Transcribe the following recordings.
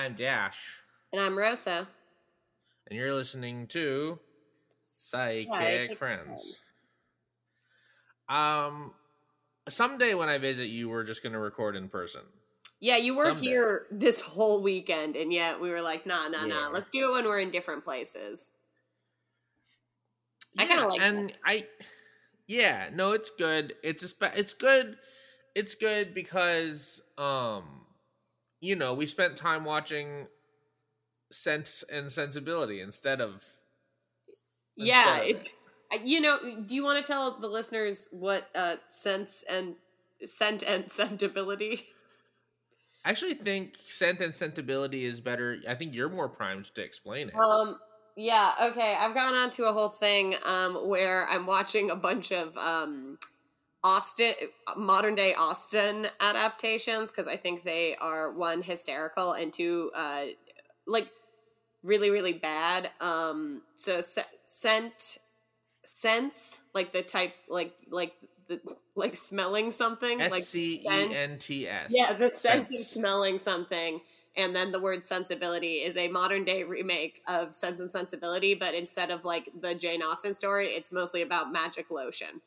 I'm Dash, And I'm Rosa. and you're listening to Psychic, Psychic Friendz. Friends. Um, someday when I visit you, we're just going to record in person. Yeah, you were Someday. here this whole weekend, and yet we were like, nah, nah, Yeah. nah. Let's do it when we're in different places. I kinda like and I, yeah, no, it's good. It's a spe- it's good. It's good because um, you know, we spent time watching Sense and Sensibility instead of Yeah, instead of it, you know. Do you want to tell the listeners what uh, sense and scent and Sensibility? I actually think Scent and Sensibility is better. I think you're more primed to explain it. Um, yeah, okay. I've gone on to a whole thing um, where I'm watching a bunch of um, Austen, modern day Austen adaptations because I think they are one hysterical and two, uh, like really really bad. Um, so se- scent, sense, like the type, like like the like smelling something, like S C E. N T S. Yeah, the scent of smelling something. And then the word sensibility is a modern day remake of Sense and Sensibility, but instead of like the Jane Austen story, it's mostly about magic lotion.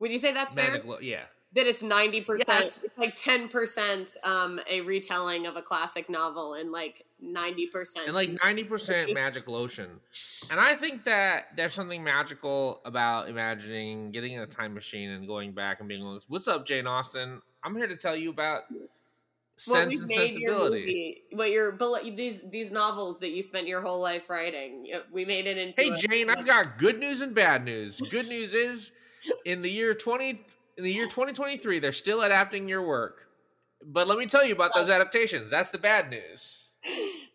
Would you say that's Magic fair? Lo- yeah. That it's 90%, Yes. it's like 10% um, a retelling of a classic novel and like 90%. and like 90% magic lotion and i think that there's something magical about imagining getting in a time machine and going back and being like what's up jane austen i'm here to tell you about what sense we've and made your sensibility movie, what your these these novels that you spent your whole life writing, we made it into. hey a- jane i've got good news and bad news good news is in the year 20 in the year 2023 they're still adapting your work. But let me tell you about those adaptations. That's the bad news.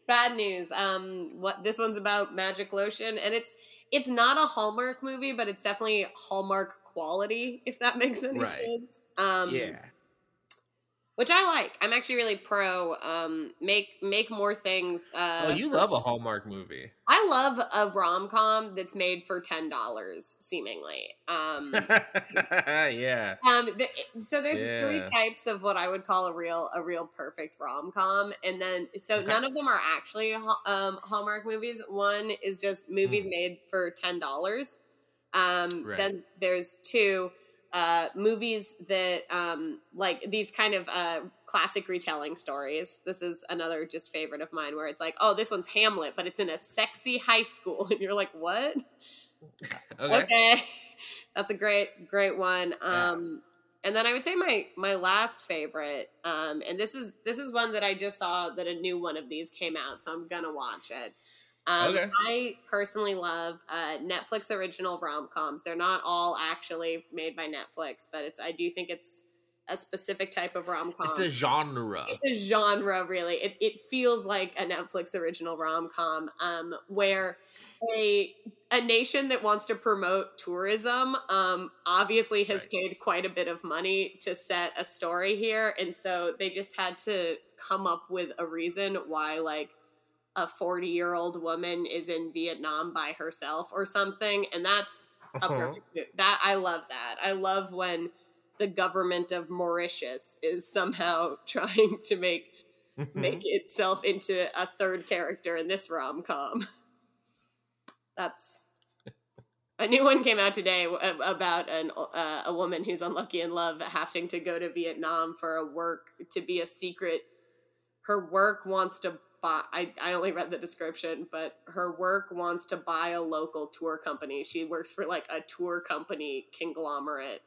Bad news. Um what this one's about magic lotion and it's it's not a hallmark movie but it's definitely hallmark quality if that makes any Right. sense. Um yeah which i like i'm actually really pro um make make more things uh oh you love a hallmark movie i love a rom-com that's made for ten dollars seemingly um yeah Um, the, so there's three types of what I would call a real a real perfect rom com, and then so none of them are actually um, Hallmark movies. One is just movies Mm. made for ten dollars. Um, Right. Then there's two uh, movies that um, like these kind of uh, classic retelling stories. This is another just favorite of mine where it's like, oh, this one's Hamlet, but it's in a sexy high school, and you're like, what? okay, okay that's a great great one Yeah. um and then i would say my my last favorite um and this is this is one that i just saw that a new one of these came out so i'm gonna watch it um, Okay. I personally love uh, Netflix original rom coms. They're not all actually made by Netflix, but it's I do think it's a specific type of rom com it's a genre it's a genre really it, it feels like a netflix original rom-com um, where a a nation that wants to promote tourism um, obviously has Right. paid quite a bit of money to set a story here and so they just had to come up with a reason why like a 40 year old woman is in vietnam by herself or something and that's a Uh-huh. perfect that i love that i love when the government of Mauritius is somehow trying to make Mm-hmm. make itself into a third character in this rom com. That's a new one came out today about an uh, a woman who's unlucky in love having to go to Vietnam for a work to be a secret. Her work wants to buy. I, I only read the description, but her work wants to buy a local tour company. She works for like a tour company conglomerate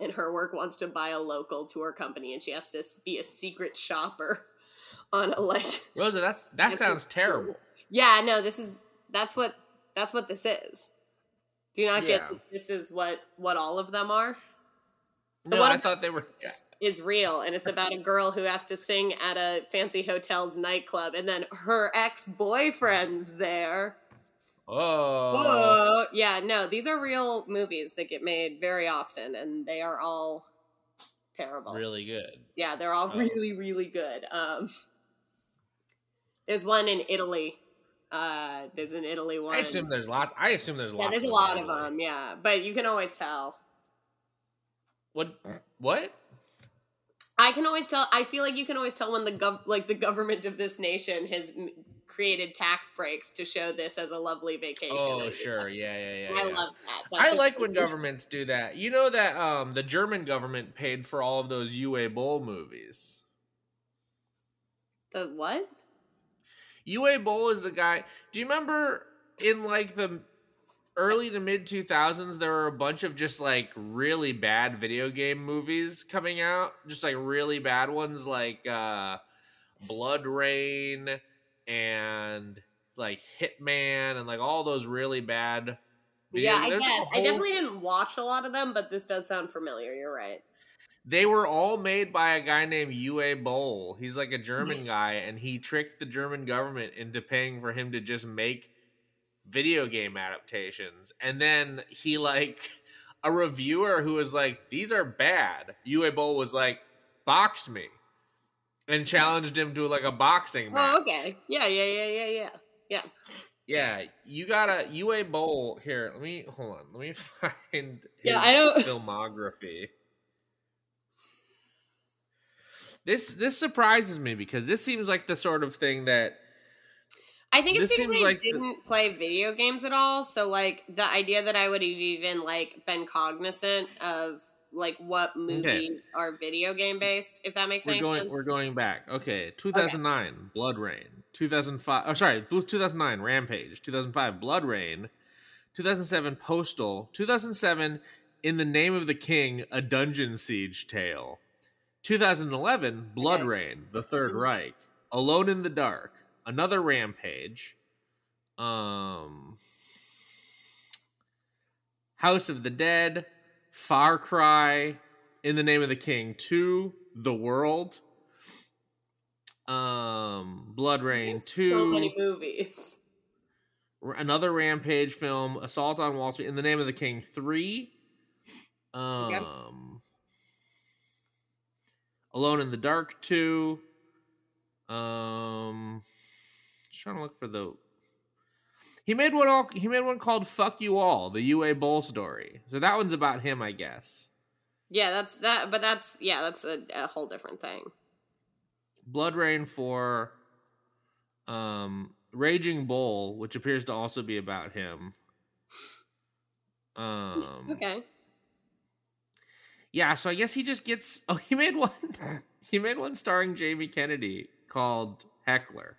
and her work wants to buy a local tour company and she has to be a secret shopper on a like Rosa, that's that sounds terrible. yeah no this is that's what that's what this is do you not get Yeah. that this is what what all of them are No, one I thought they were. Is real and it's about a girl who has to sing at a fancy hotel's nightclub and then her ex-boyfriend's there Oh, Whoa. Yeah, no, these are real movies that get made very often, and they are all terrible. really good. Yeah, they're all Oh. really, really good. Um, there's one in Italy. Uh, there's an Italy one. I assume there's lots. I assume there's lots. yeah, there's a lot of them. Yeah, but you can always tell. What? What? I can always tell. I feel like you can always tell when the gov like the government of this nation has m- created tax breaks to show this as a lovely vacation. Oh, sure. Yeah, yeah, yeah. I yeah. love that. I That's a like when governments do that. You know that um the German government paid for all of those Uwe Boll movies. The what? Uwe Boll is the guy. Do you remember in like the early to mid 2000s there were a bunch of just like really bad video game movies coming out, just like really bad ones like uh BloodRayne and like Hitman and like all those really bad video- yeah, I there's guess. I definitely didn't watch a lot of them, but this does sound familiar. You're right. They were all made by a guy named Uwe Boll. He's like a German guy, and he tricked the German government into paying for him to just make video game adaptations. And then he like a reviewer who was like, "These are bad." Uwe Boll was like, "Box me," and challenged him to like a boxing oh, match. Oh, okay. Yeah, yeah, yeah, yeah, yeah. Yeah. Yeah, you gotta Uwe Boll here. Let me hold on. Let me find his Yeah, I don't- filmography. This this surprises me because this seems like the sort of thing that I think it's This because I like didn't play video games at all. So like the idea that I would have even like been cognizant of like what movies are video game based, if that makes we're any going sense. we're going back. Okay, 2009 BloodRayne, 2005 Oh sorry, 2009 Rampage, 2005 BloodRayne, 2007 Postal, 2007 In the Name of the King: A Dungeon Siege Tale. 2011 Blood Okay. Rain: The 3rd Mhm. Reich, Alone in the Dark, another Rampage, um House of the Dead, Far Cry, In the Name of the King 2, The World, um BloodRayne There's 2, so many movies. another Rampage film, Assault on Wall Street, In the Name of the King 3, um Alone in the Dark 2, um just trying to look for the he made one all he made one called Fuck You All, the Uwe Boll story. So that one's about him, I guess. Yeah, that's that. But that's yeah, that's a, a whole different thing. Blood Rain for um Raging Boll, which appears to also be about him. Um Okay. Yeah, so I guess he just gets oh he made one he made one starring Jamie Kennedy called Heckler.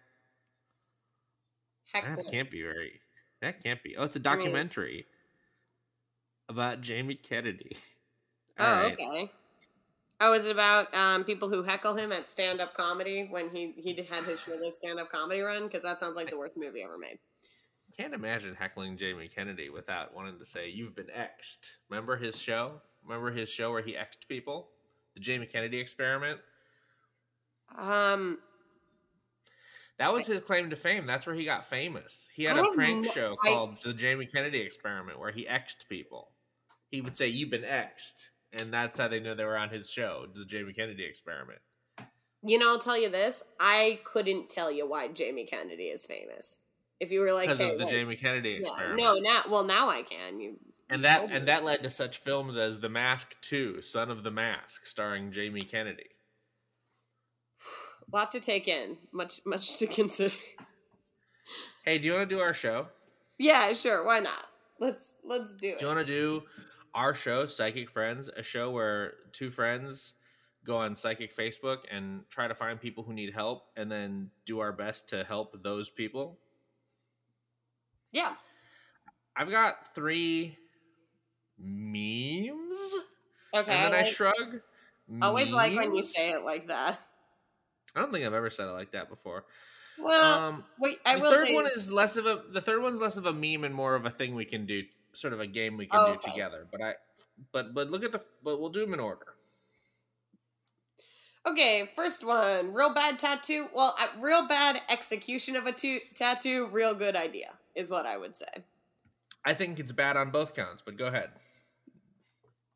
Heck, That can't be very that can't be. Oh, it's a I mean- documentary about Jamie Kennedy. Oh, Alright. okay. Oh, is it about um, people who heckle him at stand up comedy when he he had his short-lived stand up comedy run? Because that sounds like the worst movie ever made. Can't imagine heckling Jamie Kennedy without wanting to say you've been exed. Remember his show? Remember his show where he exed people? The Jamie Kennedy experiment? Um, That was his claim to fame. That's where he got famous. He had I a prank no- show I- called The Jamie Kennedy Experiment where he exed people. He would say, You've been exed. And that's how they knew they were on his show, The Jamie Kennedy Experiment. you know, I'll tell you this: I couldn't tell you why Jamie Kennedy is famous. If you were like, Because hey, of the wait, Jamie Kennedy yeah, experiment. no, now, well, now I can. You and that and that led to such films as The Mask 2, Son of the Mask, starring Jamie Kennedy. Lot to take in, much much to consider. Hey, do you want to do our show? yeah, sure, why not? Let's let's do it. Do you want to do our show, Psychic Friendz, a show where two friends go on Psychic Facebook and try to find people who need help and then do our best to help those people? Yeah, I've got three memes. okay. and then I, like- shrug. always like when you say it like that. I don't think I've ever said it like that before. Well, Um, wait, I the will third say one is less of a. The third one's less of a meme and more of a thing we can do, sort of a game we can Oh, do okay. together. But I, but but look at the. But we'll do them in order. Okay, first one, real bad tattoo. Well, uh, real bad execution of a tattoo, real good idea is what I would say. I think it's bad on both counts, but go ahead.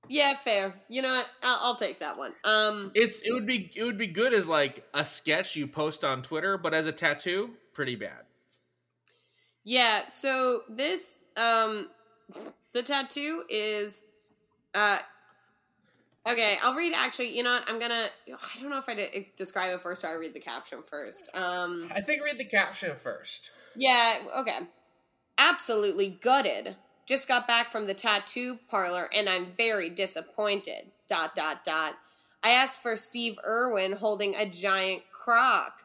Yeah, fair. You know what? I'll, I'll take that one. Um, It's it would be it would be good as like a sketch you post on Twitter, but as a tattoo, pretty bad. yeah. So this, um, the tattoo is, uh, Okay, I'll read. Actually, you know what? I'm gonna. I don't know if I de- describe it first or I read the caption first. Um, I think read the caption first. yeah. Okay. Absolutely gutted. Just got back from the tattoo parlor and I'm very disappointed. Dot dot dot. I asked for Steve Irwin holding a giant croc.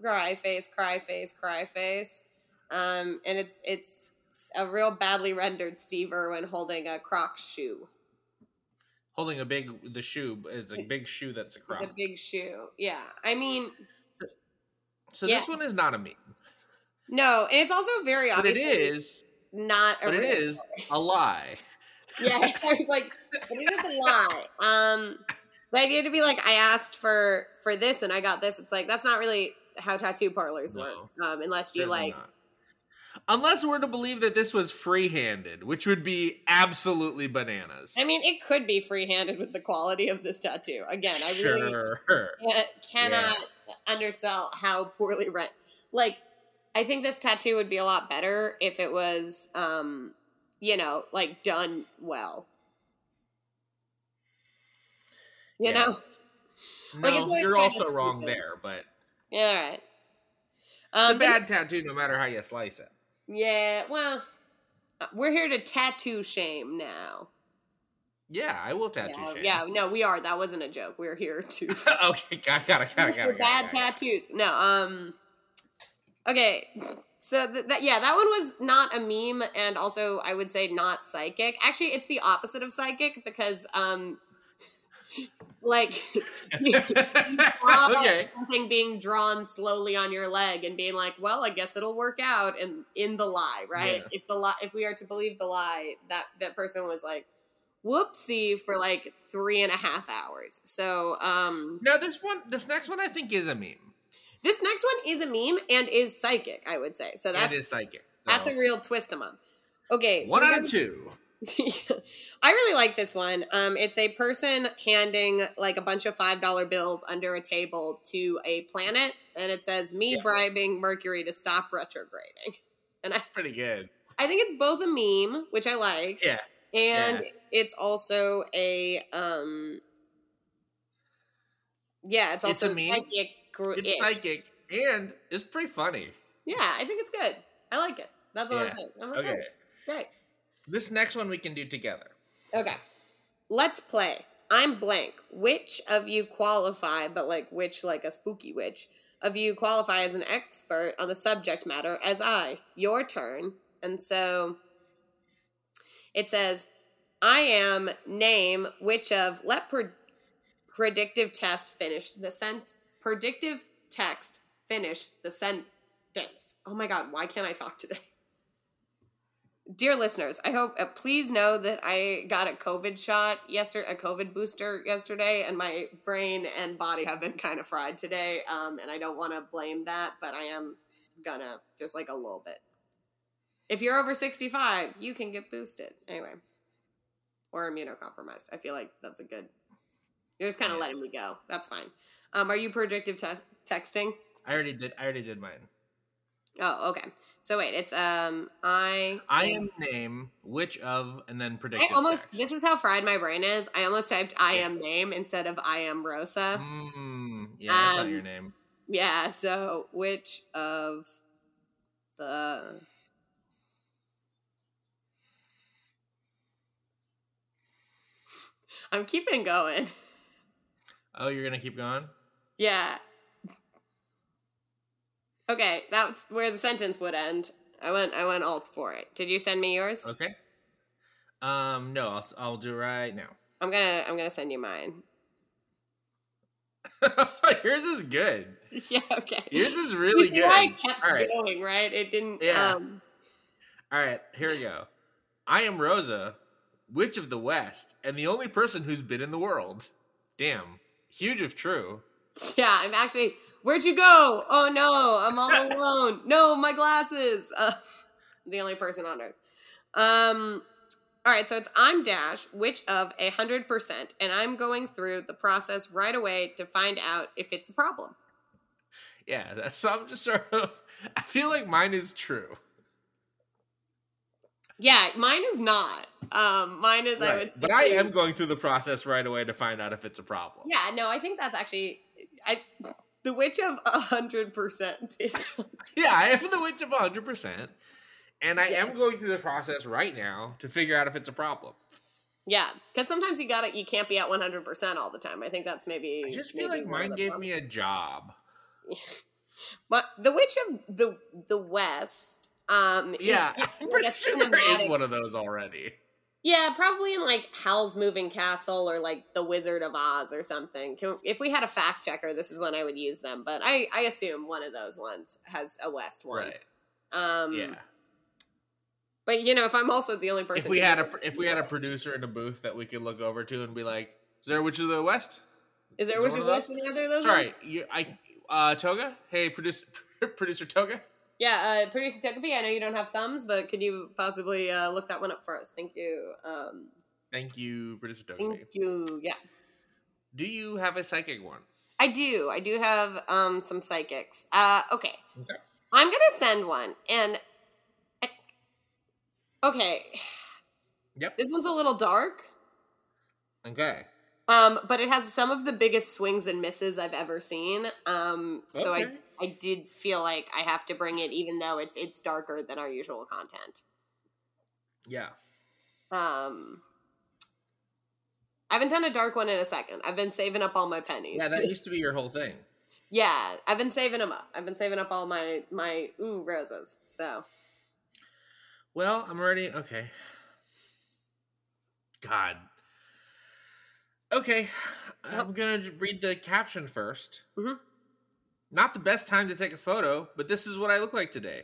Cry face, cry face, cry face. Um, and it's it's a real badly rendered Steve Irwin holding a croc shoe. Holding a big the shoe. It's a big shoe that's a It's croc. a big shoe. Yeah. I mean, So yeah. this one is not a meme, no, and it's also very but it is is. Not a But it is story. a lie. Yeah, I was like, but it is a lie. Um, the idea to be like, I asked for for this and I got this. It's like that's not really how tattoo parlors No, work. Um, unless you like, not. Unless we're to believe that this was free-handed, which would be absolutely bananas. I mean, it could be free handed with the quality of this tattoo. Again, I really sure. cannot undersell how poorly rent. Like, I think this tattoo would be a lot better if it was, um, you know, like done well. You Yeah. know. No, Like, it's you're also wrong there, but Yeah, all right. it's Um, a but- bad tattoo no matter how you slice it. yeah, well, uh, we're here to tattoo shame now. Yeah, I will tattoo yeah, shame. yeah, no, we are. That wasn't a joke. We're here to okay, got, got it, got it, got it. bad got it. tattoos. No, um, okay. So th- that yeah, that one was not a meme, and also I would say not psychic. Actually, it's the opposite of psychic because um, like okay. something being drawn slowly on your leg and being like, well, I guess it'll work out, and in the lie, right? Yeah. If the lie, if we are to believe the lie, that that person was like, whoopsie, for like three and a half hours. So um, Now this one, this next one, I think is a meme. This next one is a meme and is psychic, I would say. So It that's is psychic. that's a real twist them up. Okay, so one out got- of two. I really like this one. Um, it's a person handing like a bunch of five dollar bills under a table to a planet, and it says "Me Yeah. bribing Mercury to stop retrograding." And I, Pretty good. I think it's both a meme, which I like, Yeah. and Yeah. it's also a um, yeah, it's It's a also meme. psychic. It's psychic and it's pretty funny. Yeah, I think it's good. I like it. That's what I'm saying. I'm like, Okay. "Oh. This next one we can do together. Okay. Let's play. I'm blank. Which of you qualify, but like which, like a spooky witch, of you qualify as an expert on the subject matter as I? Your turn. And so it says, I am name which of let pre- predictive test finish the sent predictive text finish the sentence. Oh my god, why can't I talk today? Dear listeners, I hope uh, please know that I got a COVID shot yesterday, a COVID booster yesterday, and my brain and body have been kind of fried today. Um, and I don't want to blame that, but I am gonna just like a little bit. If you're over 65, you can get boosted anyway, or immunocompromised. I feel like that's a good. You're just kind of Yeah. letting me go. That's fine. Um, are you predictive te- texting? I already did. I already did mine. Oh, okay. So wait, it's um, I. I am name which of and then predict. I almost. This is how fried my brain is. I almost typed "I am name" instead of "I am Rosa." Mm, yeah, that's not Um, your name. Yeah. So which of the I'm keeping going. Oh, you're gonna keep going. Yeah. Okay, that's where the sentence would end. I went. I went all for it. Did you send me yours? Okay. Um, no, I'll I'll do right now. I'm gonna. I'm gonna send you mine. Yours is good. Yeah. Okay. Yours is You really see good. why I kept All right. going, right? It didn't. Yeah. Um, All right, here we go. I am Rosa, witch of the West, and the only person who's been in the world. Damn, huge if true. Yeah. I'm actually. Where'd you go? Oh no! I'm all alone. No, my glasses. Uh, the only person on earth. Um. All right, so it's I'm Dash, which of a hundred percent, and I'm going through the process right away to find out if it's a problem. Yeah, that's so I'm just sort of. I feel like mine is true. Yeah, mine is not. Um, mine is I would. say But I am going through the process right away to find out if it's a problem. Yeah, no, I think that's actually I. The Witch of a hundred percent is. Yeah, I am the witch of 100%. And I am going through the process right now to figure out if it's a problem. yeah, because sometimes you got to You can't be at one hundred percent all the time. I think that's maybe. I just feel like mine gave problems. me a job. But the Witch of the the West. Um, Yeah, is I'm pretty sure is one of those already. Yeah, probably in like Howl's Moving Castle or like The Wizard of Oz or something. Can, if we had a fact checker, this is when I would use them. But I, I assume one of those ones has a West one. Right. Um, Yeah. But you know, if I'm also the only person, If we had a if we had a producer in a booth that we could look over to and be like, "Is there a witch of the West?" is there is a there Wizard of the West in either of those? Sorry, ones? you I uh Toga? Hey, producer producer Toga? Yeah, uh, producer Togepi. I know you don't have thumbs, but could you possibly uh, look that one up for us? Thank you. Um, Thank you, producer Toga. thank you. Yeah. Do you have a psychic one? I do. I do have um some psychics. Uh okay. Okay. I'm gonna send one and okay. Yep. This one's a little dark. Okay. Um, but it has some of the biggest swings and misses I've ever seen. Um, so Okay. I did feel like I have to bring it even though it's it's darker than our usual content. Yeah. Um I haven't done a dark one in a second. I've been saving up all my pennies. Yeah, that used to be your whole thing. Yeah, I've been saving them up. I've been saving up all my my ooh roses. So Well, I'm already okay. God. Okay, I'm gonna read the caption 1st Mhm. Not the best time to take a photo, but this is what I look like today.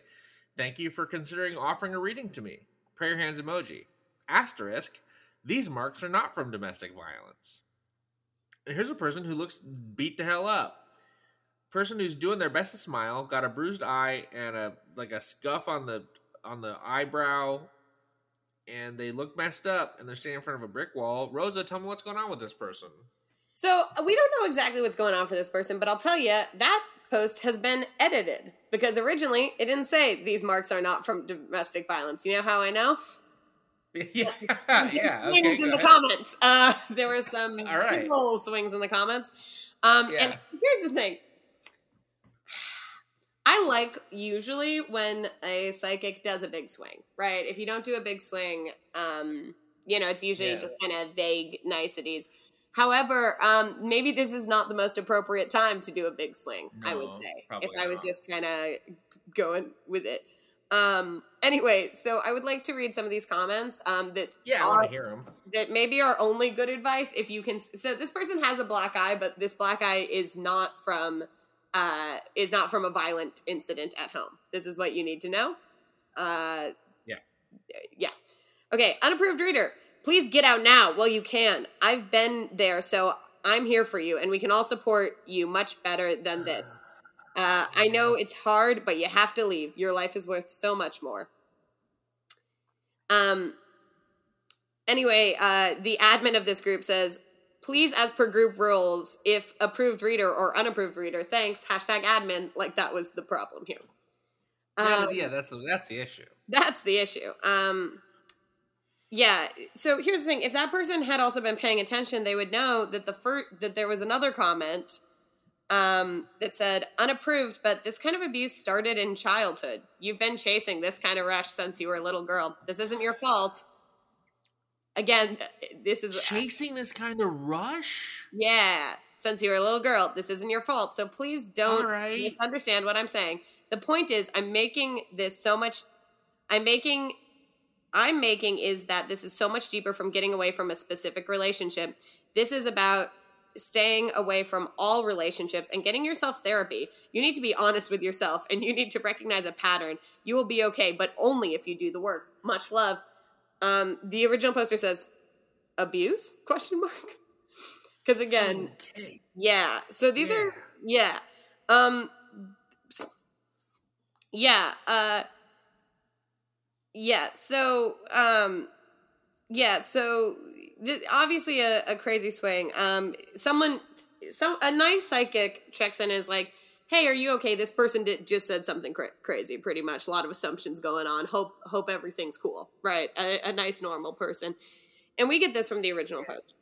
Thank you for considering offering a reading to me. Prayer hands emoji. Asterisk. These marks are not from domestic violence. And here's a person who looks beat the hell up. Person who's doing their best to smile, got a bruised eye and a like a scuff on the on the eyebrow, and they look messed up, and they're standing in front of a brick wall. Rosa, tell me what's going on with this person. so we don't know exactly what's going on for this person, but I'll tell you that post has been edited because originally it didn't say these marks are not from domestic violence. You know how I know? yeah, yeah. Okay, swings in the ahead. comments. Uh, there were some All right. little swings in the comments. Um, Yeah. And here's the thing. I like usually when a psychic does a big swing, right? If you don't do a big swing, um, you know, it's usually Yeah. just kind of vague niceties. However, um, maybe this is not the most appropriate time to do a big swing, I would say. If I was not. just kind of going with it. Um, anyway, so I would like to read some of these comments um, that Yeah, I are want to hear him. that maybe are only good advice if you can so this person has a black eye but this black eye is not from uh is not from a violent incident at home this is what you need to know uh Yeah. yeah okay unapproved reader please get out now well you can i've been there so i'm here for you and we can all support you much better than this uh, i know it's hard but you have to leave your life is worth so much more um Anyway, uh, the admin of this group says, please, as per group rules, if approved reader or unapproved reader, thanks, hashtag admin, like that was the problem here. Yeah, Um, yeah, that's the, that's the issue. that's the issue. Um, yeah. So here's the thing: if that person had also been paying attention, they would know that the first that there was another comment um, that said unapproved, but this kind of abuse started in childhood. You've been chasing this kind of rush since you were a little girl. This isn't your fault. Again, this is Chasing this kind of rush. yeah. Since you were a little girl, this isn't your fault. So please don't right. misunderstand what I'm saying. The point is, I'm making this so much. I'm making. I'm making is that this is so much deeper from getting away from a specific relationship. This is about staying away from all relationships and getting yourself therapy. You need to be honest with yourself and you need to recognize a pattern. You will be okay, but only if you do the work. Much love. Um, the original poster says abuse question mark because again Okay. yeah so these are Yeah. yeah um yeah uh yeah so um yeah so th- obviously a, a crazy swing um someone some a nice psychic checks in is like hey, are you okay? This person did, just said something cra- crazy, pretty much. A lot of assumptions going on. Hope hope everything's cool, right? A, a nice, normal person. And we get this from the original post.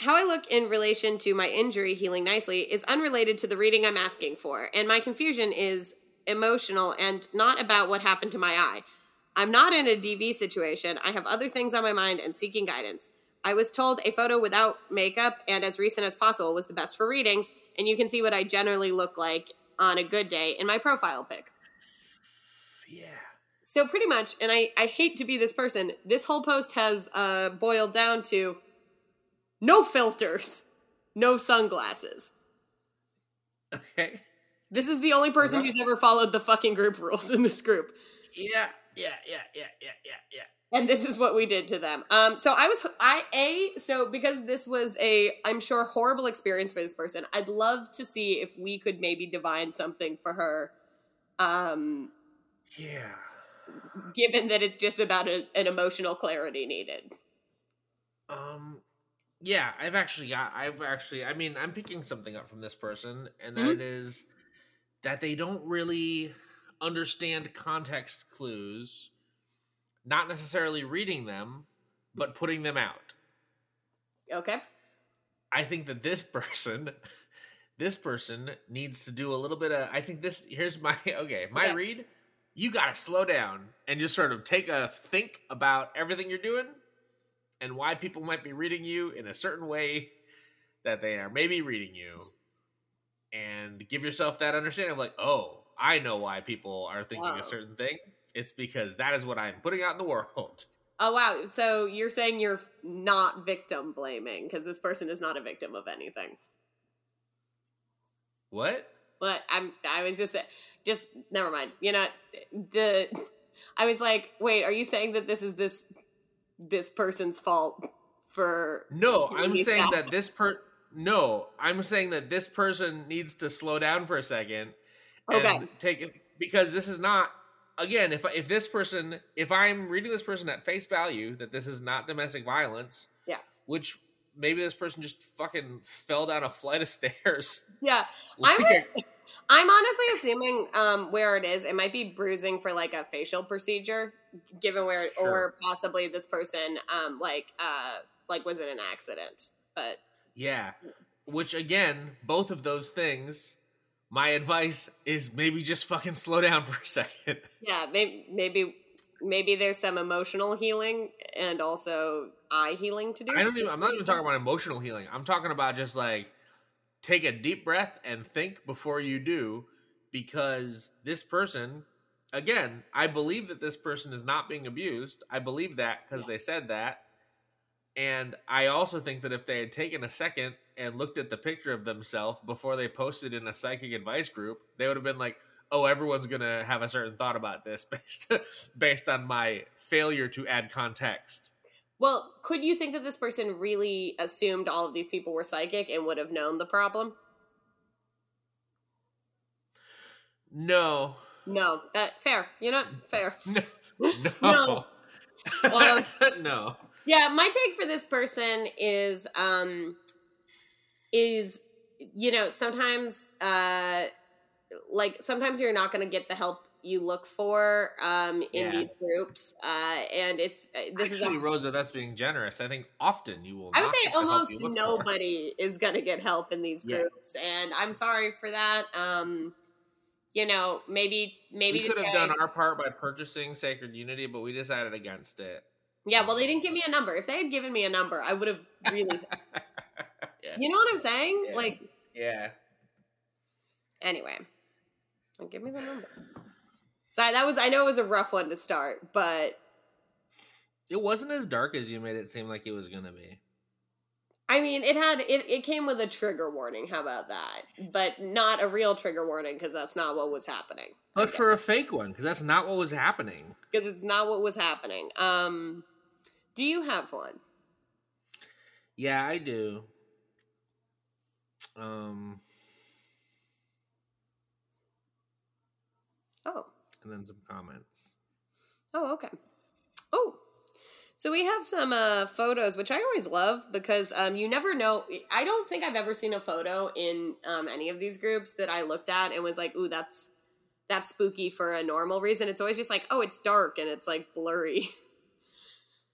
How I look in relation to my injury healing nicely is unrelated to the reading I'm asking for, and my confusion is emotional and not about what happened to my eye. I'm not in a DV situation. I have other things on my mind and seeking guidance. I was told a photo without makeup and as recent as possible was the best for readings, and you can see what I generally look like on a good day in my profile pic. Yeah. So pretty much, and I, I hate to be this person, this whole post has uh, boiled down to no filters, no sunglasses. Okay. This is the only person who's ever followed the fucking group rules in this group. Yeah, yeah, yeah, yeah, yeah, yeah, yeah. and this is what we did to them um so i was i a so because this was a i'm sure horrible experience for this person i'd love to see if we could maybe divine something for her um Yeah. given that it's just about a, an emotional clarity needed Um yeah, I've actually got I've actually I mean, I'm picking something up from this person and that Mhm. it is that they don't really understand context clues, not necessarily reading them, but putting them out. okay I think that this person this person needs to do a little bit of I think this here's my okay, my read. You got to slow down and just sort of take a think about everything you're doing and why people might be reading you in a certain way that they are maybe reading you and give yourself that understanding of like, "Oh, I know why people are thinking Wow. a certain thing. It's because that is what I'm putting out in the world." oh wow so you're saying you're not victim blaming because this person is not a victim of anything What? What? I'm I was just just never mind. You know the I was like, wait, are you saying that this is this this person's fault for No, I'm saying cow. that this per no, I'm saying that this person needs to slow down for a second and Okay. take it because this is not again, if if this person if I'm reading this person at face value that this is not domestic violence, Yeah. which maybe this person just fucking fell down a flight of stairs. Yeah. Like, I'm I'm honestly assuming um where it is, it might be bruising for like a facial procedure, given where Sure. or possibly this person um like uh like was in an accident. But yeah. Which again, both of those things, my advice is maybe just fucking slow down for a second. yeah, maybe maybe maybe there's some emotional healing and also eye healing to do. I don't even. I'm not even talking about emotional healing. I'm talking about just like take a deep breath and think before you do, because this person, again, I believe that this person is not being abused. I believe that because they said that, and I also think that if they had taken a second and looked at the picture of themselves before they posted in a psychic advice group, they would have been like. Oh, everyone's gonna have a certain thought about this based based on my failure to add context. Well, could you think that this person really assumed all of these people were psychic and would have known the problem? No, No, that fair. You know, fair. No. No. No. Um, no. Yeah, my take for this person is um is you know, sometimes uh like sometimes you're not going to get the help you look for um in Yeah. these groups. Uh and it's uh, this Actually, is a, Rosa, that's being generous. I think often you will. I would say get the help almost look for. nobody is going to get help in these Yeah. groups and I'm sorry for that. Um you know, maybe maybe We could have done our part by purchasing Sacred Unity, but we decided against it. Yeah, well, they didn't give me a number. If they had given me a number, I would have really. yeah. you know what I'm saying? Yeah. Like, yeah. anyway, give me the number. Sorry, that was. I know it was a rough one to start, but It wasn't as dark as you made it seem like it was gonna be. I mean, it had it. It came with a trigger warning. How about that? But not a real trigger warning because that's not what was happening. But for a fake one, because that's not what was happening. Because it's not what was happening. Um, do you have one? Yeah, I do. Um, Oh, and then some comments. oh, okay. Oh, So we have some uh, photos, which I always love because um, you never know. I don't think I've ever seen a photo in um, any of these groups that I looked at and was like, "Ooh, that's that's spooky for a normal reason." It's always just like, "Oh, it's dark and it's like blurry,"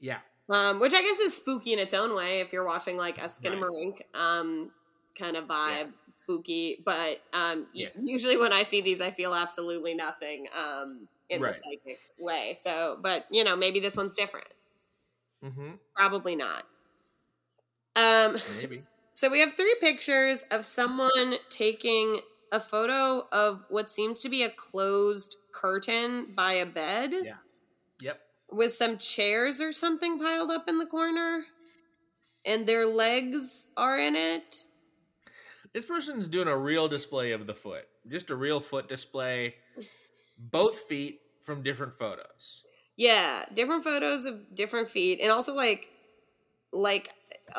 Yeah. um, which I guess is spooky in its own way if you're watching like a Skinamarink um, kind of vibe, spooky. But um, Yeah. usually when I see these, I feel absolutely nothing um, in Right. the psychic way. So, but you know, maybe this one's different. Mm-hmm. Probably not. Um, Maybe. so we have three pictures of someone taking a photo of what seems to be a closed curtain by a bed Yeah. With some chairs or something piled up in the corner, and their legs are in it. This person's doing a real display of the foot. Just a real foot display. Both feet from different photos. Yeah, different photos of different feet, and also like, like,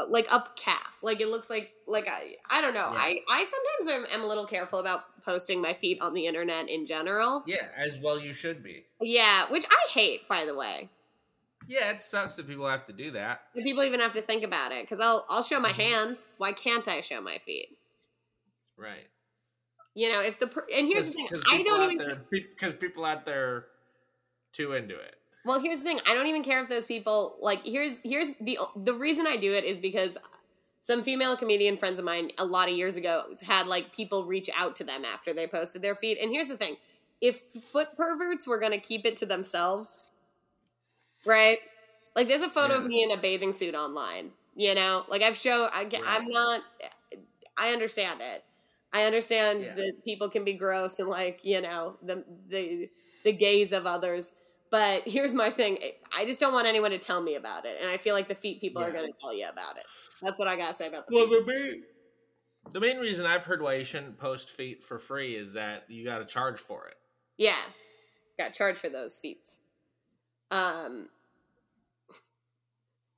like up calf. Like it looks like like I I don't know. Yeah. I I sometimes am, am a little careful about posting my feet on the internet in general. Yeah, as well you should be. Yeah, which I hate, by the way. Yeah, it sucks that people have to do that. And people even have to think about it because I'll I'll show my Mhm. hands. Why can't I show my feet? Right. You know, if the per- and here's the thing, I don't even. because people out there too into it. Well, here's the thing. I don't even care if those people like. Here's here's the the reason I do it is because some female comedian friends of mine a lot of years ago had like people reach out to them after they posted their feet. And here's the thing: if foot perverts were going to keep it to themselves, right? Like, there's a photo of me in a bathing suit online. You know, like I've shown. I, get- I'm not. I understand it. I understand Yeah. that people can be gross and like you know the the the gaze of others. But here's my thing: I just don't want anyone to tell me about it, and I feel like the feet people are going to tell you about it. That's what I gotta say about the Well, feet. the main the main reason I've heard why you shouldn't post feet for free is that you got to charge for it. Yeah, got charged for those feats. Um,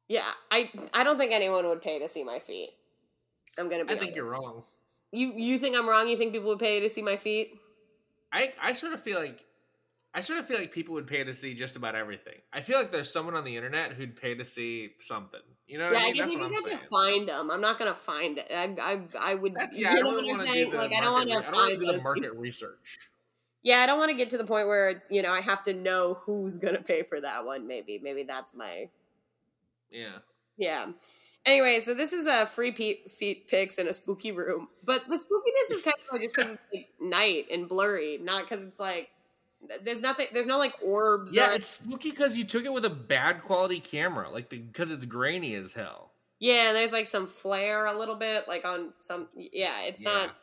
yeah, I I don't think anyone would pay to see my feet. I'm gonna be. I think honest. you're wrong. You you think I'm wrong? You think people would pay to see my feet? I I sort of feel like I sort of feel like people would pay to see just about everything. I feel like there's someone on the internet who'd pay to see something. You know what yeah, I I guess That's you just have saying. to find them. I'm not gonna find it. I I, I would. That's you yeah. I know don't what I'm want to saying? Like I don't want to re- I don't find do the market research. Yeah, I don't want to get to the point where it's you know I have to know who's gonna pay for that one. Maybe maybe that's my Yeah. yeah. Anyway, so this is a free pe- feet pics in a spooky room, but the spookiness is kind of just because it's like night and blurry, not because it's like there's nothing, there's no like orbs. Yeah, or, it's spooky because you took it with a bad quality camera, like because it's grainy as hell. yeah, and there's like some flare a little bit, like on some. Yeah, it's Yeah. not.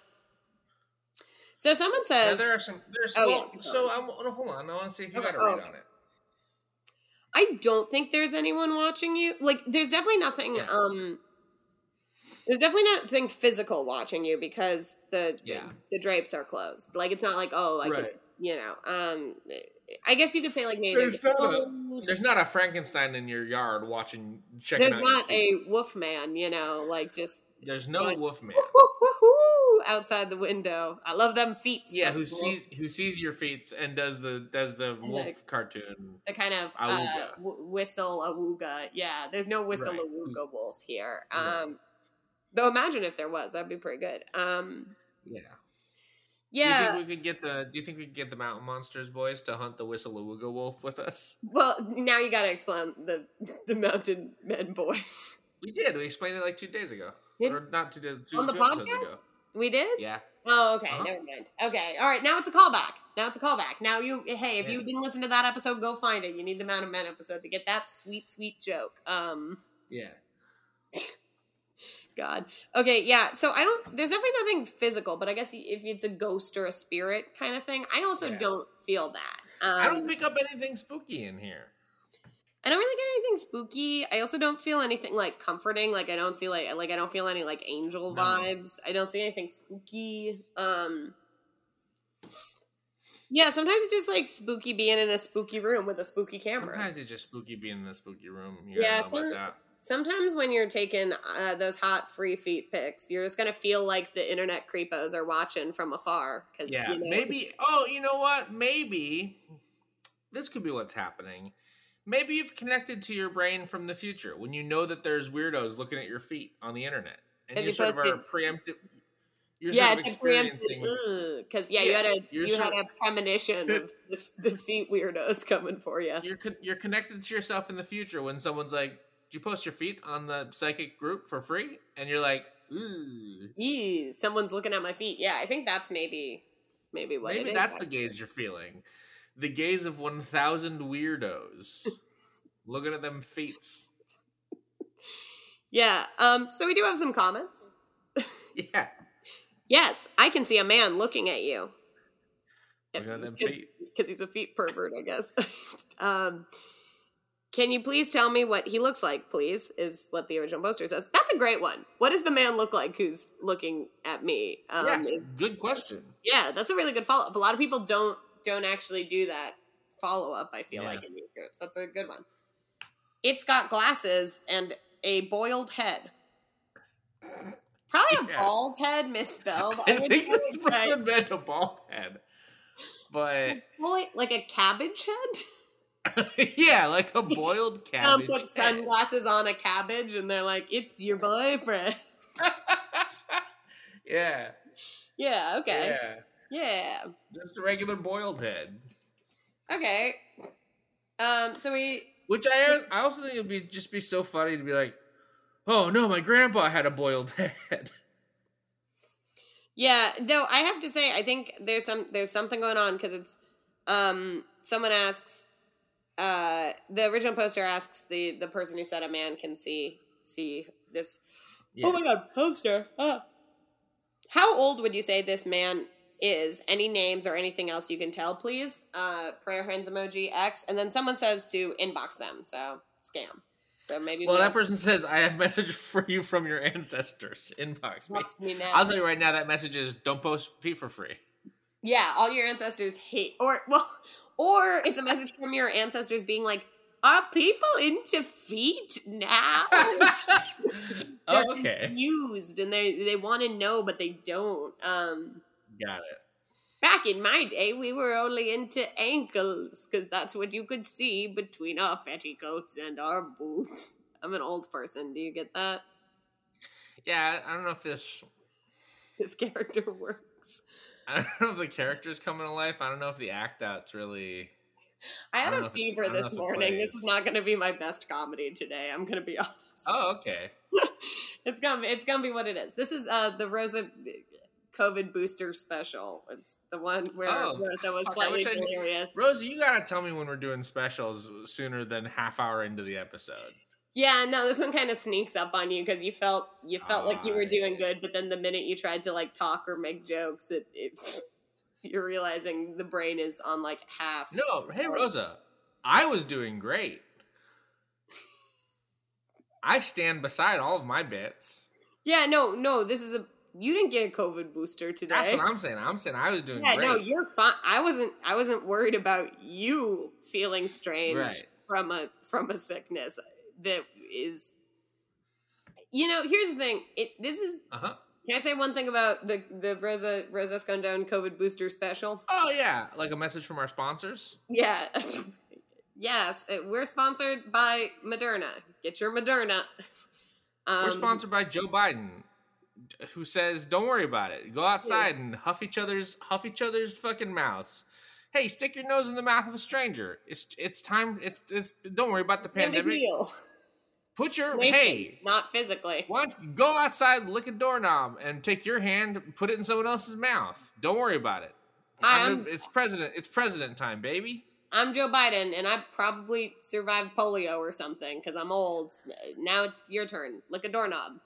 So someone Now, says, there are some. There's Oh, well, yeah. so I'm oh, hold on. I want to see if you Okay, got a oh, read okay. on it. I don't think there's anyone watching you. Like, there's definitely nothing. Yeah. Um, there's definitely nothing physical watching you because the Yeah. the drapes are closed. Like, it's not like oh, I Right. can, you know. Um, I guess you could say like maybe There's there's, not a- There's not a Frankenstein in your yard watching checking There's out. not a wolf man, you know, like just There's no Right. wolf man. woo-hoo-hoo outside the window. I love them feet. Yeah, who That's cool. sees who sees your feet and does the does the wolf like- cartoon. the kind of uh, Awooga. w- whistle awooga. Yeah, there's no whistle Right. awooga wolf here. No. Um, though imagine if there was, that'd be pretty good. Um, Yeah. yeah. Do you think we could get the Do you think we could get the mountain monsters boys to hunt the Whistlewooga wolf with us? well, now you got to explain the the mountain men boys We did. We explained it like two days ago, Did- or not two days. Two, on the podcast. We did. Yeah. Oh, okay. Uh-huh. Never mind. Okay. All right. Now it's a callback. Now it's a callback. Now you, hey, if Yeah. you didn't listen to that episode, go find it. You need the Mountain Men episode to get that sweet, sweet joke. Um, Yeah. God. Okay, yeah. So I don't. There's definitely nothing physical, but I guess if it's a ghost or a spirit kind of thing, I also Yeah. don't feel that. Um, I don't pick up anything spooky in here. I don't really get anything spooky. I also don't feel anything like comforting. Like I don't see like like I don't feel any like angel No. vibes. I don't see anything spooky. Um. Yeah, sometimes it's just like spooky being in a spooky room with a spooky camera. Sometimes it's just spooky being in a spooky room. You Yeah, some- that. Sometimes when you're taking uh, those hot free feet pics, you're just gonna feel like the internet creepos are watching from afar. Because Yeah, you know, maybe. Oh, you know what? Maybe this could be what's happening. Maybe you've connected to your brain from the future when you know that there's weirdos looking at your feet on the internet, and you you sort of are preemptive. You're yeah, sort of it's a preemptive because yeah, you had a you're had a premonition of the, the feet weirdos coming for you. You're con- you're connected to yourself in the future when someone's like, "Did you post your feet on the psychic group for free?" And you're like, "Ooh." Eee, someone's looking at my feet. Yeah, I think that's maybe maybe what Maybe it is. that's the gaze you're feeling. The gaze of 1,000 weirdos looking at them feet. Yeah. Um. So we do have some comments. Yeah, Yes, I can see a man looking at you. looking at them feet. because he's a feet pervert, I guess. um, can you please tell me what he looks like, please? Is what the original poster says. That's a great one. What does the man look like who's looking at me? Um, yeah, good question. yeah, that's a really good follow up. A lot of people don't don't actually do that follow up. I feel Yeah. like in these groups, that's a good one. It's got glasses and a boiled head. Probably a Yeah. bald head misspelled. I, I would think this person meant a bald head, but Boy, like a cabbage head? yeah, like a boiled cabbage. put sunglasses on a cabbage and they're like, it's your boyfriend. yeah, yeah, okay. yeah, Yeah. just a regular boiled head. Okay. Um, so we Which I I also think it'd be just be so funny to be like, oh no, my grandpa had a boiled head. yeah, though I have to say I think there's some there's something going on because it's um someone asks uh the original poster asks the the person who said a man can see see this Yeah. Oh my god, poster. Ah. How old would you say this man is? Any names or anything else you can tell, please? Uh, prayer hands emoji X, and then someone says to inbox them. So scam. So maybe Well, we that person says, "I have message for you from your ancestors." Inbox me. me now. I'll tell you right now. That message is, "Don't post feet for free." yeah, all your ancestors hate, or well, or it's a message from your ancestors being like, "Are people into feet now?" Okay, Used and they they want to know, but they don't. Um. got it. Back in my day, we were only into ankles because that's what you could see between our petticoats and our boots. I'm an old person. Do you get that? Yeah, I don't know if this. This character works. I don't know if the characters coming to life. I don't know if the act out's really. I had I a know if it's- I fever this morning. This is not going to be my best comedy today. I'm going to be honest. Oh, okay. It's gonna be, it's gonna be what it is. This is uh the Rosa COVID booster special. It's the one where Oh, Rosa was fuck, slightly delirious. Rosie, you gotta tell me when we're doing specials sooner than half hour into the episode. Yeah, no, this one kind of sneaks up on you because you felt you oh, felt like you were doing good, but then the minute you tried to like talk or make jokes, it, it you're realizing the brain is on like half. No, hey Rosa, I was doing great. I stand beside all of my bits. Yeah, no, no, this is a you didn't get a COVID booster today. That's what I'm saying. I'm saying I was doing Yeah, great. no, you're fine. I wasn't. I wasn't worried about you feeling strange Right. from a from a sickness that is. You know, here's the thing. It this is. uh huh. Can I say one thing about the the Rosa Rosa Escondón COVID booster special? Oh yeah, like a message from our sponsors. Yeah. yes, uh, we're sponsored by Moderna. Get your Moderna. Um, We're sponsored by Joe Biden, who says, "Don't worry about it. Go outside and huff each other's huff each other's fucking mouths." Hey, stick your nose in the mouth of a stranger. It's it's time. It's it's. Don't worry about the pandemic. heal. Put your Nation, hey. not physically. You go outside, lick a doorknob, and take your hand, put it in someone else's mouth. Don't worry about it. Hi, I'm- I'm- it's president. It's president time, baby. I'm Joe Biden, and I probably survived polio or something because I'm old. Now it's your turn. Lick a doorknob.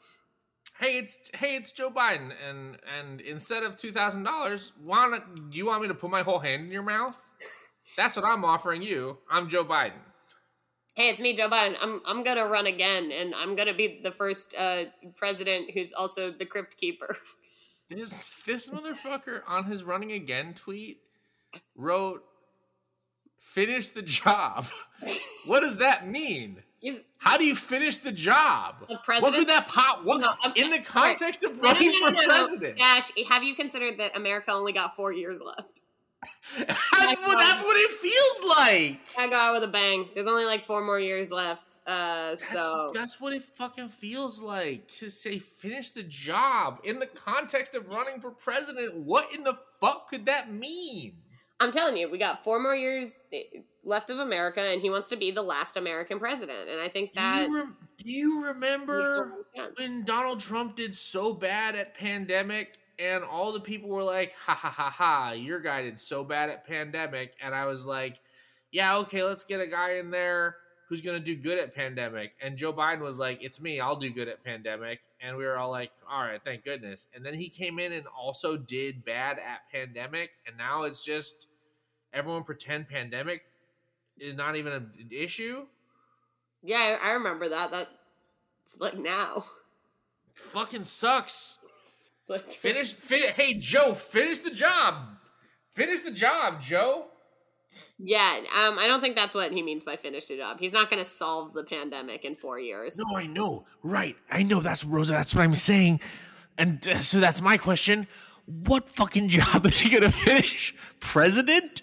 Hey, it's hey, it's Joe Biden, and and instead of two thousand dollars, why not? Do you want me to put my whole hand in your mouth? That's what I'm offering you. I'm Joe Biden. Hey, it's me, Joe Biden. I'm I'm gonna run again, and I'm gonna be the first uh, president who's also the crypt keeper. This this motherfucker on his running again tweet wrote, "Finish the job." what does that mean? How do you finish the job? The What president- could that pop? What No, in the context of no, no, running no, no, for president? Dash. Have you considered that America only got four years left? That's what, that's what it feels like. I got out with a bang. There's only like four more years left. Uh, so That's, that's what it fucking feels like to say finish the job in the context of running for president. What in the fuck could that mean? I'm telling you, we got four more years eh, left of America, and he wants to be the last American president. And I think that do you, rem- do you remember lot of sense. when Donald Trump did so bad at pandemic and all the people were like, ha ha ha ha, your guy did so bad at pandemic. And I was like, yeah, okay, let's get a guy in there who's going to do good at pandemic. And Joe Biden was like, it's me, I'll do good at pandemic. And we were all like, all right, thank goodness. And then he came in and also did bad at pandemic. And now it's just everyone pretend pandemic is not even an issue. yeah, I I remember that. That it's like now. Fucking sucks. It's like Finish, fin- Hey, Joe, finish the job. Finish the job, Joe. Yeah, um, I don't think that's what he means by finish the job. He's not going to solve the pandemic in four years. No, I know. Right. I know. That's Rosa. That's what I'm saying. And uh, so that's my question. What fucking job is he going to finish? President?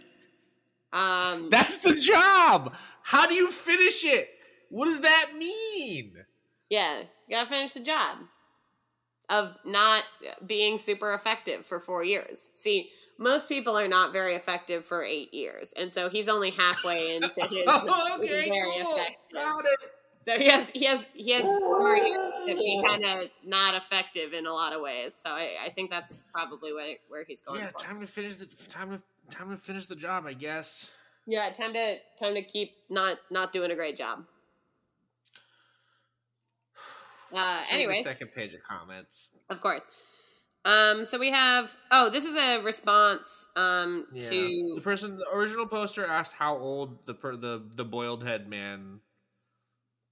Um, That's the job. How do you finish it? What does that mean? yeah, you got to finish the job of not being super effective for four years. See, most people are not very effective for eight years, and so he's only halfway into his okay, very cool. effective. So he has he has he has four years to be kind of not effective in a lot of ways. So I, I think that's probably where where he's going. Yeah, for. time to finish the time to time to finish the job, I guess. Yeah, time to time to keep not not doing a great job. Uh, Let's read the anyways, second page of comments. of course. Um, so we have oh, this is a response um Yeah. the person, the original poster asked how old the per, the the boiled head man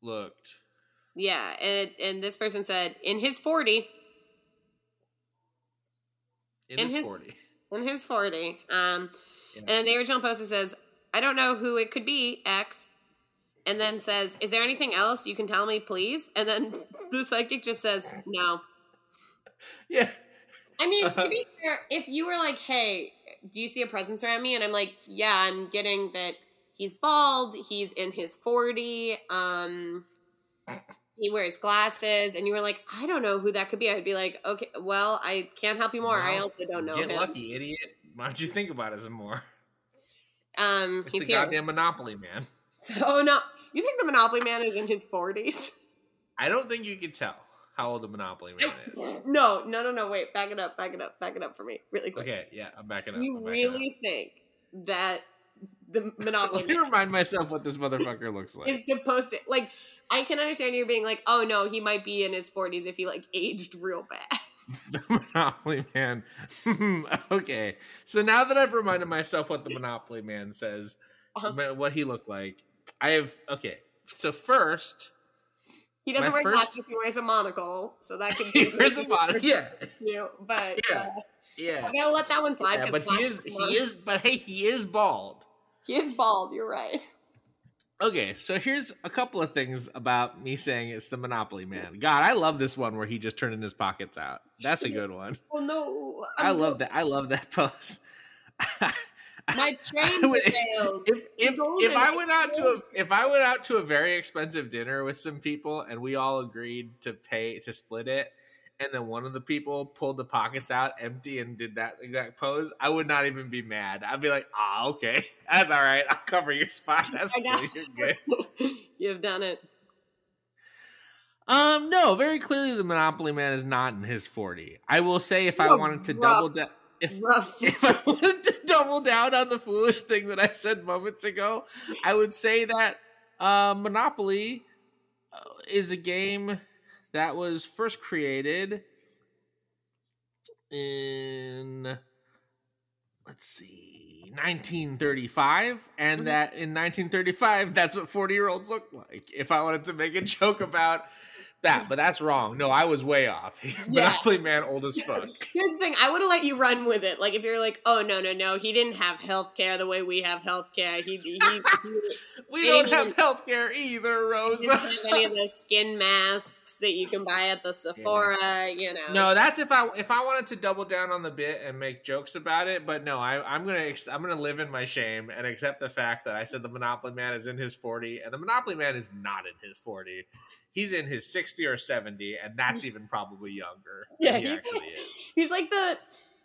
looked. yeah, and it, and this person said in his forty, In, In his, his- forty. in his forty. Um, Yeah. and the original poster says, I don't know who it could be X, and then says, Is there anything else you can tell me, please? And then the psychic just says, No. Yeah. I mean, to be fair, if you were like, "Hey, do you see a presence around me?" and I'm like, "Yeah, I'm getting that he's bald, he's in his 40, um he wears glasses," and you were like, "I don't know who that could be." I'd be like, "Okay, well, I can't help you more. I also don't know Get him." lucky, idiot. Why don't you think about it some more? Um, It's he's a here. goddamn Monopoly man. So, oh no, you think the Monopoly Man is in his 40s? I don't think you can tell how old the Monopoly man is. No, no, no, no. Wait, back it up, back it up, back it up for me, really quick. Okay, yeah, I'm backing up. You I'm backing really think that the. Monopoly Let me remind myself what this motherfucker looks like. It's supposed to like? I can understand you being like, oh no, he might be in his 40s if he like aged real bad. the Monopoly Man. okay, so now that I've reminded myself what the Monopoly Man says, Uh-huh. what he looked like, I have. Okay, so first, He doesn't wear first- glasses; he wears a monocle, so that could he be wears a monocle. Yeah, You, but Yeah. uh, yeah. I'm gonna let that one slide. Yeah, but he is he is but hey he is bald. he is bald. You're right. Okay, so here's a couple of things about me saying it's the Monopoly Man. God, I love this one where he just turning his pockets out. That's a good one. Oh no, I I'm love that. I love that pose. My train would- failed. if if if I went out to a if I went out to a very expensive dinner with some people and we all agreed to pay to split it, and then one of the people pulled the pockets out empty and did that exact pose, I would not even be mad. I'd be like, ah, okay, that's all right. I'll cover your spot. That's I good. You've done it. Um, no, very clearly the Monopoly Man is not in his forty. I will say if I You're wanted to rough. double down, if Rough. if I wanted to double down on the foolish thing that I said moments ago, I would say that uh, Monopoly uh, is a game that was first created in let's see 1935 and Mhm. that in 1935 that's what 40 year olds look like if i wanted to make a joke about that, but that's wrong. No, I was way off. Yeah. Monopoly Man, old as fuck. Here's the thing: I would have let you run with it. Like if you're like, "Oh no, no, no, he didn't have health care the way we have health care. He, he, he We don't have even- healthcare either, He doesn't Rosa. have any of those skin masks that you can buy at the Sephora, you know. No, that's if I if I wanted to double down on the bit and make jokes about it, but no, I, I'm gonna I'm gonna live in my shame and accept the fact that I said the Monopoly Man is in his 40, and the Monopoly Man is not in his 40. He's in his 60 or 70, and that's mm. even probably younger. than Yeah, he he's actually like- is. He's like the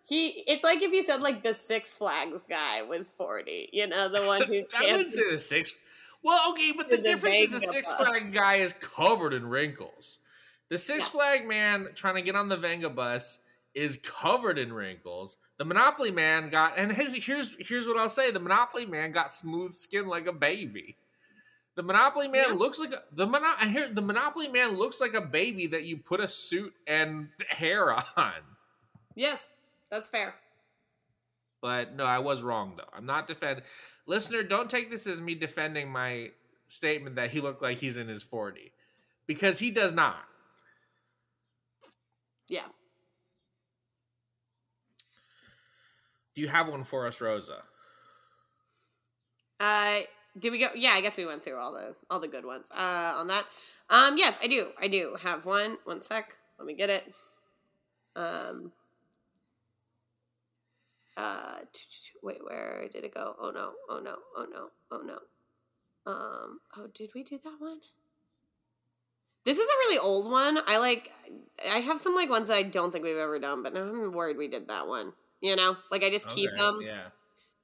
he. It's like if you said like the Six Flags guy was forty. You know, the one who I wouldn't say the six. Well, okay, but the the difference is the Six bus. Flag guy is covered in wrinkles. The Six Yeah. Flag man trying to get on the Venga bus is covered in wrinkles. The Monopoly man got, and his, here's here's what I'll say: the Monopoly man got smooth skin like a baby. The Monopoly man Yeah. looks like a, the Mono, I hear the Monopoly man looks like a baby that you put a suit and hair on. Yes, that's fair. But no, I was wrong though. I'm not defend listener. Don't take this as me defending my statement that he looked like he's in his 40 because he does not. Yeah. Do you have one for us, Rosa? Uh, did we go? Yeah, I guess we went through all the all the good ones. Uh, on that. Um, yes, I do. I do have one. One sec. Let me get it. Um. Uh, wait, where did it go? Oh no! Oh no! Oh no! Oh no! Um. Oh, did we do that one? This is a really old one. I like. I have some like ones that I don't think we've ever done, but now I'm worried we did that one. You know, like I just keep them, Yeah,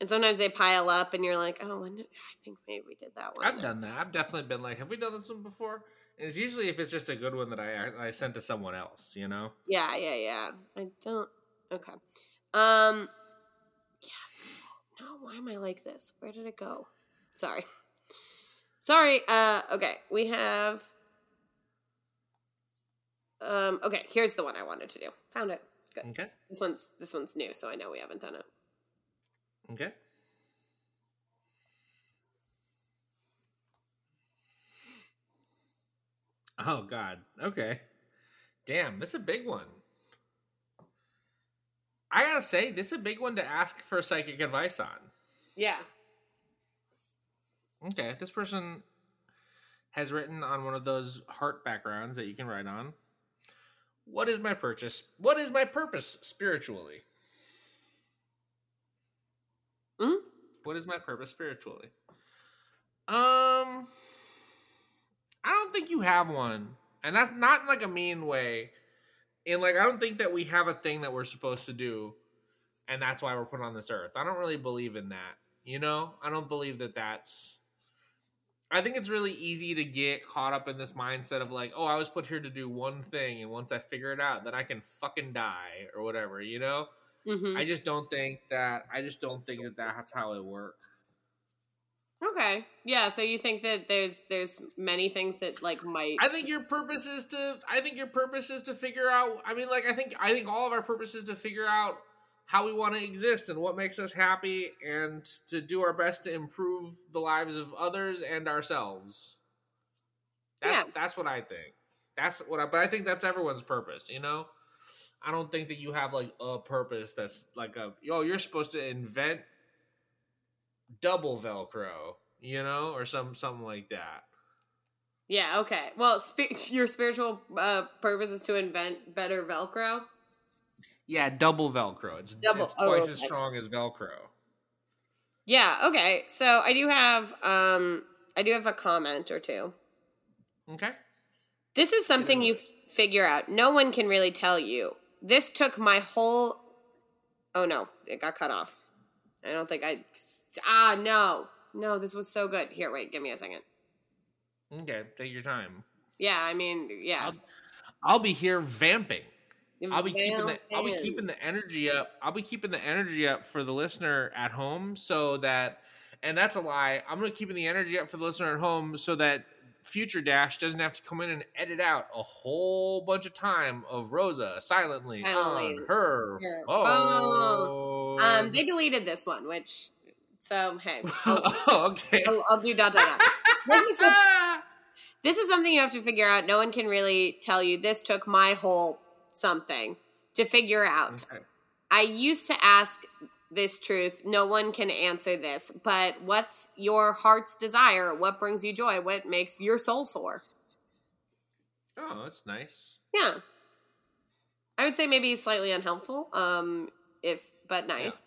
and sometimes they pile up, and you're like, oh, when did, I think maybe we did that one. I've done that. I've definitely been like, have we done this one before? And it's usually if it's just a good one that I I sent to someone else, you know. Yeah, yeah, yeah. I don't. Okay. Um. Yeah. No. Why am I like this? Where did it go? Sorry. Sorry. Uh. Okay. We have. Um. Okay. Here's the one I wanted to do. Found it. Good. Okay, This one's this one's new, so I know we haven't done it. Okay. Oh God. Okay. Damn, this is a big one. I gotta say, this is a big one to ask for psychic advice on. Yeah. Okay, this person has written on one of those heart backgrounds that you can write on. What is my purchase? What is my purpose spiritually? Hmm? What is my purpose spiritually? Um, I don't think you have one, and that's not in like a mean way. And like, I don't think that we have a thing that we're supposed to do, and that's why we're put on this earth. I don't really believe in that. You know, I don't believe that that's. I think it's really easy to get caught up in this mindset of like, oh, I was put here to do one thing, and once I figure it out, then I can fucking die or whatever. You know. Mm-hmm. I just don't think that. I just don't think that that's how it works. Okay. Yeah. So you think that there's there's many things that like might. I think your purpose is to. I think your purpose is to figure out. I mean, like I think I think all of our purpose is to figure out how we want to exist and what makes us happy, and to do our best to improve the lives of others and ourselves. That's Yeah. that's what I think. That's what I. But I think that's everyone's purpose. You know. I don't think that you have like a purpose that's like a yo. You're supposed to invent double Velcro, you know, or some something like that. Yeah. Okay. Well, spi- your spiritual uh, purpose is to invent better Velcro. Yeah, double Velcro. It's, Double- it's twice oh, as strong as Velcro. Yeah. Okay. So I do have um I do have a comment or two. Okay. This is something you f- figure out. No one can really tell you. This took my whole. Oh no, it got cut off. I don't think I. Ah no, no. This was so good. Here, wait. Give me a second. Okay. Take your time. Yeah. I mean, yeah. I'll, I'll be here vamping. I'll be keeping the I'll be keeping the energy up. I'll be keeping the energy up for the listener at home so that and that's a lie. I'm gonna keeping the energy up for the listener at home so that future Dash doesn't have to come in and edit out a whole bunch of time of Rosa silently, on her Her phone. Um, they deleted this one, which so hey, oh, okay. I'll, I'll do dot dot dot. This is This is something you have to figure out. No one can really tell you. This took my whole something to figure out. Okay. I used to ask this truth. No one can answer this, but what's your heart's desire? What brings you joy? What makes your soul soar? Oh, that's nice. Yeah. I would say maybe slightly unhelpful. Um, if but nice.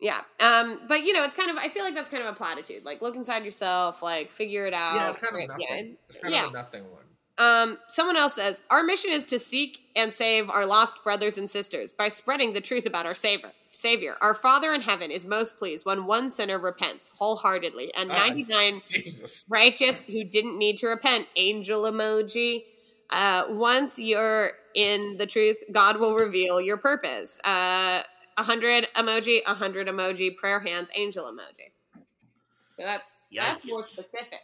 Yeah. Um, but you know, it's kind of I feel like that's kind of a platitude. Like look inside yourself, like figure it out. Yeah, it's kind of Right, nothing. yeah. It's kind Yeah. of a nothing one. Um, someone else says, Our mission is to seek and save our lost brothers and sisters by spreading the truth about our Savior. Savior. Our Father in heaven is most pleased when one sinner repents wholeheartedly, and Ah. 99 Jesus. righteous who didn't need to repent. Angel emoji. Uh, once you're in the truth, God will reveal your purpose. Uh, 100 emoji, 100 emoji, prayer hands, angel emoji. So that's that's more specific.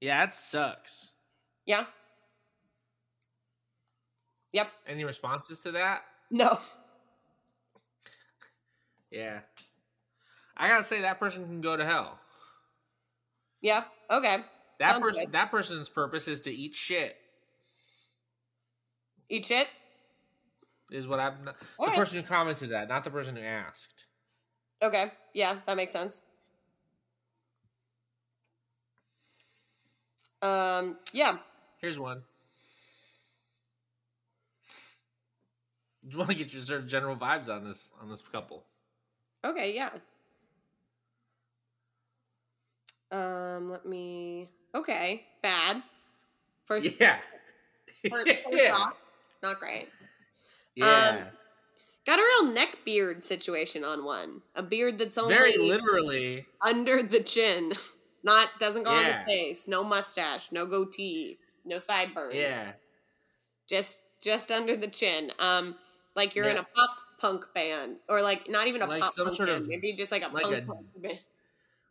Yeah, that sucks. Yeah. Yep. Any responses to that? No. Yeah. I gotta say that person can go to hell. Yeah. Okay. That Sounds person good. that person's purpose is to eat shit. Eat shit. Is what I'm the Alright. person who commented that, not the person who asked. Okay. Yeah, that makes sense. Um. Yeah. Here's one. Just want to get your sort of general vibes on this on this couple. Okay. Yeah. Um. Let me. Okay. Bad. First. Yeah. first, yeah. off, not great. yeah. Got a real neck beard situation on one. A beard that's only Very literally. under the chin. Not doesn't go on the face. No mustache. No goatee. No sideburns. Yeah. just just under the chin. Um, like you're in a pop punk band, or like not even a Like pop some punk sort band, of- maybe just like a like punk a- punk ba-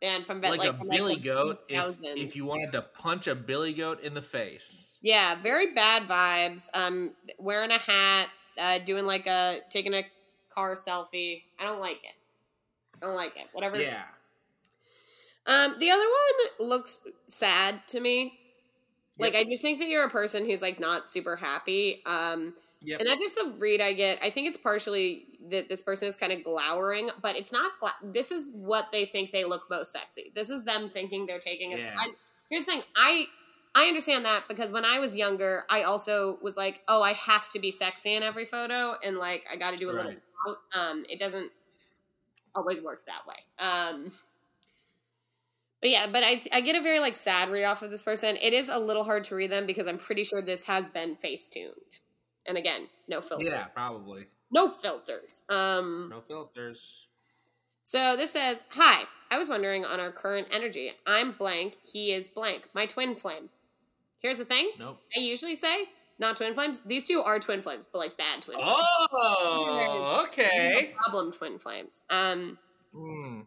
band from Like, like, a from billy like goat. If, if you wanted to punch a billy goat in the face. yeah, very bad vibes. Um, wearing a hat, uh, doing like a taking a car selfie. I don't like it. I don't like it. Whatever. Yeah. Um, the other one looks sad to me. Like Yep. I just think that you're a person who's like not super happy. Um, Yep. and that's just the read I get. I think it's partially that this person is kind of glowering, but it's not. Gla- this is what they think they look most sexy. This is them thinking they're taking a. Yeah. I, here's the thing. I I understand that because when I was younger, I also was like, oh, I have to be sexy in every photo, and like I got to do a little. Right. out. Um, it doesn't always work that way. Um, but yeah, but I I get a very like sad read off of this person. It is a little hard to read them because I'm pretty sure this has been face tuned. And again, no filter. Yeah, probably. No filters. Um No filters. so this says, "Hi, I was wondering on our current energy. I'm blank, he is blank. My twin flame. Here's the thing. Nope. I usually say not twin flames. These two are twin flames, but like bad twin flames. Oh, okay. No problem twin flames. Um Hmm.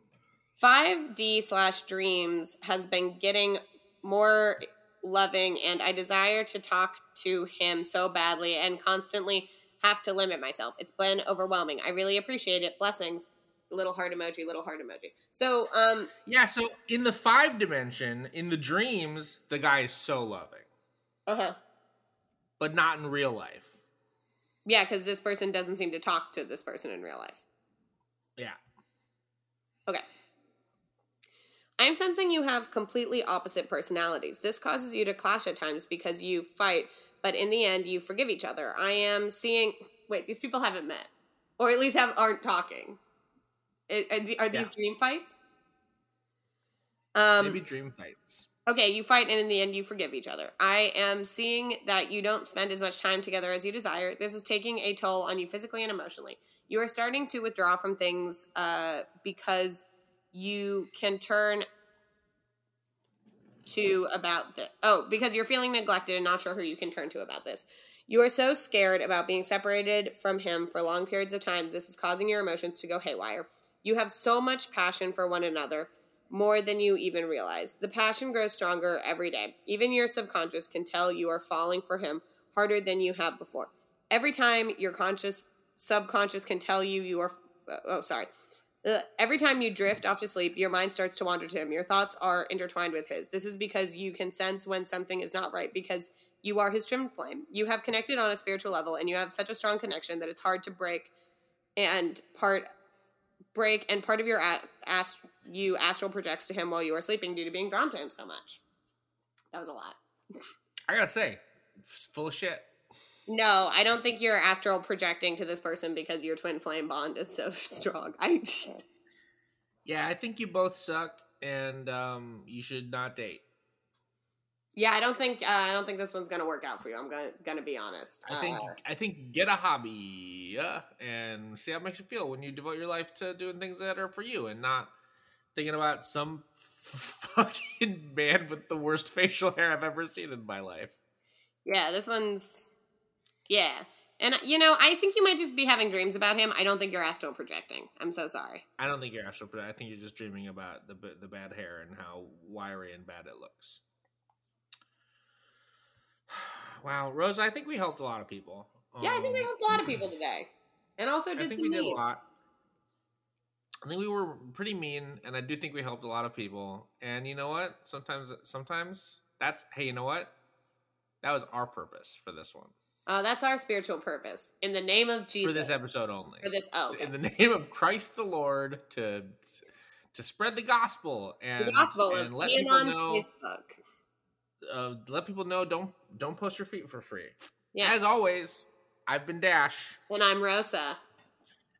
5D slash dreams has been getting more loving, and I desire to talk to him so badly and constantly have to limit myself. It's been overwhelming. I really appreciate it. Blessings. Little heart emoji, little heart emoji. So, um, Yeah, so in the five dimension, in the dreams, the guy is so loving, uh huh. but not in real life. Yeah, because this person doesn't seem to talk to this person in real life. Yeah. Okay. I'm sensing you have completely opposite personalities. This causes you to clash at times because you fight, but in the end, you forgive each other. I am seeing. Wait, these people haven't met, or at least have aren't talking. Are, are these Yeah. dream fights? Um, Maybe dream fights. Okay, you fight and in the end you forgive each other. I am seeing that you don't spend as much time together as you desire. This is taking a toll on you physically and emotionally. You are starting to withdraw from things uh, because you can turn to about the oh because you're feeling neglected and not sure who you can turn to about this. You are so scared about being separated from him for long periods of time. This is causing your emotions to go haywire. You have so much passion for one another more than you even realize. The passion grows stronger every day. Even your subconscious can tell you are falling for him harder than you have before. Every time your conscious subconscious can tell you you are oh sorry. Ugh. Every time you drift off to sleep, your mind starts to wander to him. Your thoughts are intertwined with his. This is because you can sense when something is not right because you are his trimmed flame. You have connected on a spiritual level and you have such a strong connection that it's hard to break and part break and part of your a- ast- you astral projects to him while you are sleeping due to being drawn to him so much. That was a lot. I gotta say, full of shit. No, I don't think you're astral projecting to this person because your twin flame bond is so strong. I Yeah, I think you both suck, and um, you should not date. Yeah, I don't think uh, I don't think this one's gonna work out for you. I'm gonna gonna be honest. I think Uh, I think get a hobby uh, and see how it makes you feel when you devote your life to doing things that are for you and not thinking about some fucking man with the worst facial hair I've ever seen in my life. yeah, this one's yeah, and you know I think you might just be having dreams about him. I don't think you're astral projecting. I'm so sorry. I don't think you're astral, but I think you're just dreaming about the the bad hair and how wiry and bad it looks. Wow, Rosa, I think we helped a lot of people. Yeah, I think we Um, helped a lot of people today, and also I did think some we did a lot. I think we were pretty mean, and I do think we helped a lot of people. And you know what? Sometimes, sometimes that's hey, you know what? That was our purpose for this one, Uh, that's our spiritual purpose in the name of Jesus for this episode only. For this, oh, okay. In the name of Christ the Lord, to to spread the gospel and the gospel and let people on know. Facebook. Uh, let people know don't don't post your feet for free. Yeah, As always, I've been Dash, and I'm Rosa.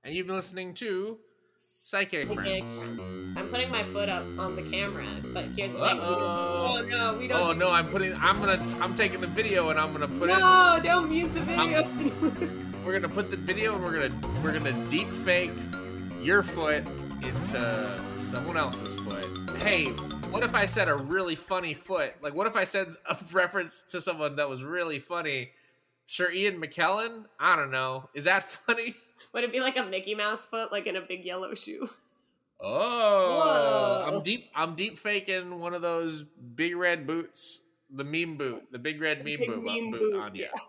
and you've been listening to Psychic Okay, Friendz. I'm putting my foot up on the camera, but here's the thing. Uh-oh. Oh no, we don't. Oh do- no, I'm putting. I'm gonna. I'm taking the video and I'm gonna put it. no, don't use the video. We're gonna put the video and we're gonna we're gonna deep fake your foot into someone else's foot. Hey, what if I said a really funny foot? Like, what if I said a reference to someone that was really funny? Sir Ian McKellen? I don't know. Is that funny? Would it be like a Mickey Mouse foot, like in a big yellow shoe? Oh, Whoa. I'm deep. I'm deep faking one of those big red boots, the meme boot, the big red meme Big boot, uh, meme boot boot, on you. yeah.